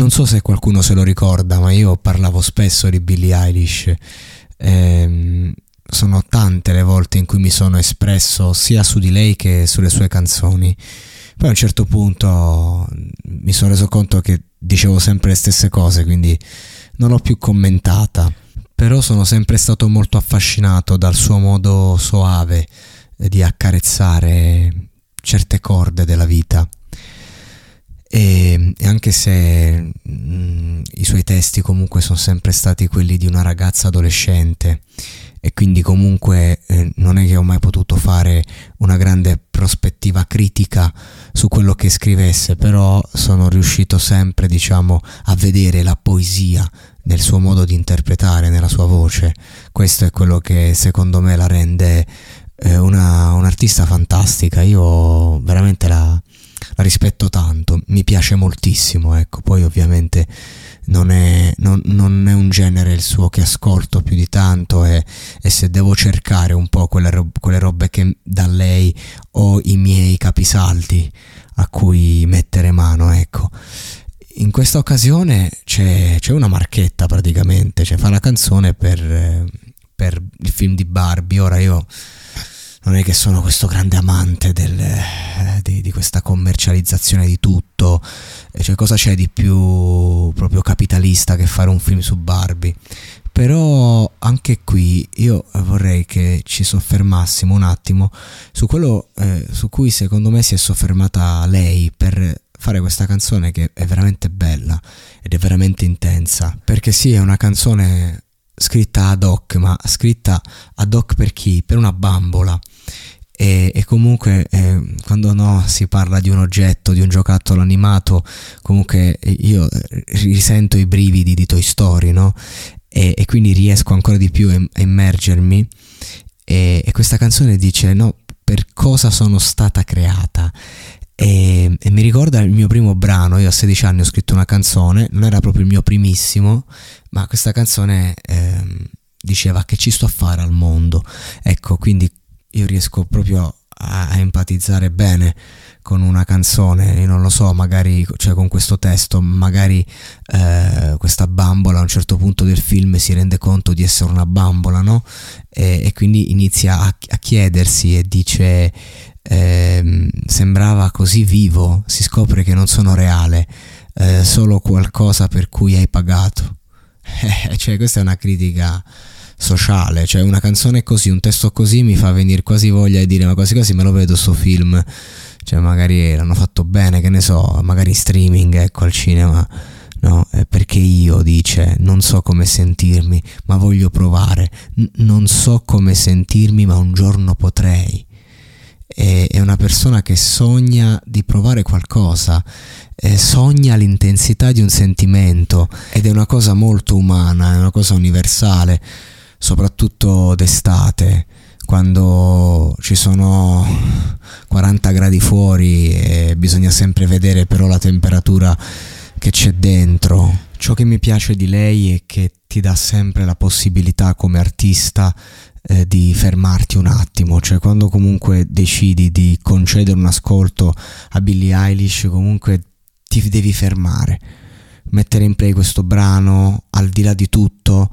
Non so se qualcuno se lo ricorda, ma io parlavo spesso di Billie Eilish. Ehm, sono tante le volte in cui mi sono espresso sia su di lei che sulle sue canzoni. Poi a un certo punto mi sono reso conto che dicevo sempre le stesse cose, quindi non l'ho più commentata. Però sono sempre stato molto affascinato dal suo modo soave di accarezzare certe corde della vita. E, anche se mh, mm, i suoi testi comunque sono sempre stati quelli di una ragazza adolescente e quindi comunque eh, non è che ho mai potuto fare una grande prospettiva critica su quello che scrivesse, però sono riuscito sempre, diciamo, a vedere la poesia nel suo modo di interpretare, nella sua voce. Questo è quello che secondo me la rende eh, una, un'artista fantastica. Io veramente la, la rispetto tanto, mi piace moltissimo, ecco, poi ovviamente non è, non, non è, un genere il suo che ascolto più di tanto e, e se devo cercare un po' quelle, rob- quelle, robe che da lei ho i miei capisaldi a cui mettere mano, ecco. In questa occasione c'è, c'è una marchetta praticamente, cioè fa la canzone per, per il film di Barbie, ora io non è che sono questo grande amante del, eh, di, di, questa commercializzazione di tutto, cioè cosa c'è di più proprio capitalista che fare un film su Barbie? Però anche qui io vorrei che ci soffermassimo un attimo su quello eh, su cui secondo me si è soffermata lei per fare questa canzone che è veramente bella ed è veramente intensa, perché sì, è una canzone scritta ad hoc, ma scritta ad hoc per chi? Per una bambola. E, e comunque eh, quando no, si parla di un oggetto, di un giocattolo animato, comunque io risento i brividi di Toy Story, no? E, e quindi riesco ancora di più a immergermi. E, e questa canzone dice, no, per cosa sono stata creata? E, e, mi ricorda il mio primo brano, io a 16 anni ho scritto una canzone, non era proprio il mio primissimo, ma questa canzone eh, diceva che ci sto a fare al mondo. Ecco, quindi io riesco proprio a, a empatizzare bene con una canzone, non lo so, magari cioè con questo testo, magari eh, questa bambola a un certo punto del film si rende conto di essere una bambola, no? E, e quindi inizia a, a, chiedersi e dice eh, sembrava così vivo, si scopre che non sono reale, eh, solo qualcosa per cui hai pagato. cioè questa è una critica sociale, cioè una canzone così, un testo così mi fa venire quasi voglia di dire ma quasi quasi me lo vedo sto film, cioè magari l'hanno fatto bene, che ne so, magari in streaming, ecco al cinema. No, perché io dice non so come sentirmi, ma voglio provare. N- non so come sentirmi, ma un giorno potrei è una persona che sogna di provare qualcosa, sogna l'intensità di un sentimento ed è una cosa molto umana, è una cosa universale, soprattutto d'estate, quando ci sono 40 gradi fuori e bisogna sempre vedere però la temperatura che c'è dentro. Ciò che mi piace di lei è che ti dà sempre la possibilità come artista eh, di fermarti un attimo, cioè quando comunque decidi di concedere un ascolto a Billie Eilish, comunque ti devi fermare, mettere in play questo brano, al di là di tutto,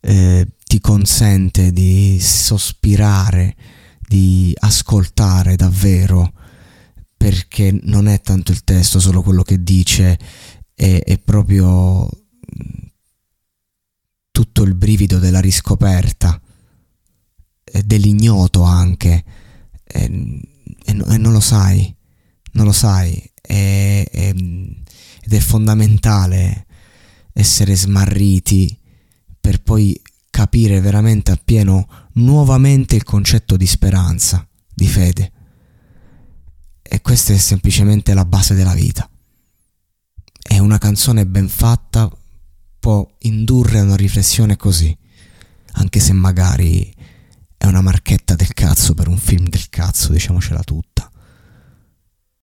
eh, ti consente di sospirare, di ascoltare davvero, perché non è tanto il testo, solo quello che dice, è, è proprio tutto il brivido della riscoperta dell'ignoto anche e, e, e, non lo sai, non lo sai e, ed è fondamentale essere smarriti per poi capire veramente appieno nuovamente il concetto di speranza, di fede. E questa è semplicemente la base della vita. e una canzone ben fatta può indurre a una riflessione così, anche se magari è una marchetta del cazzo per un film del cazzo, diciamocela tutta.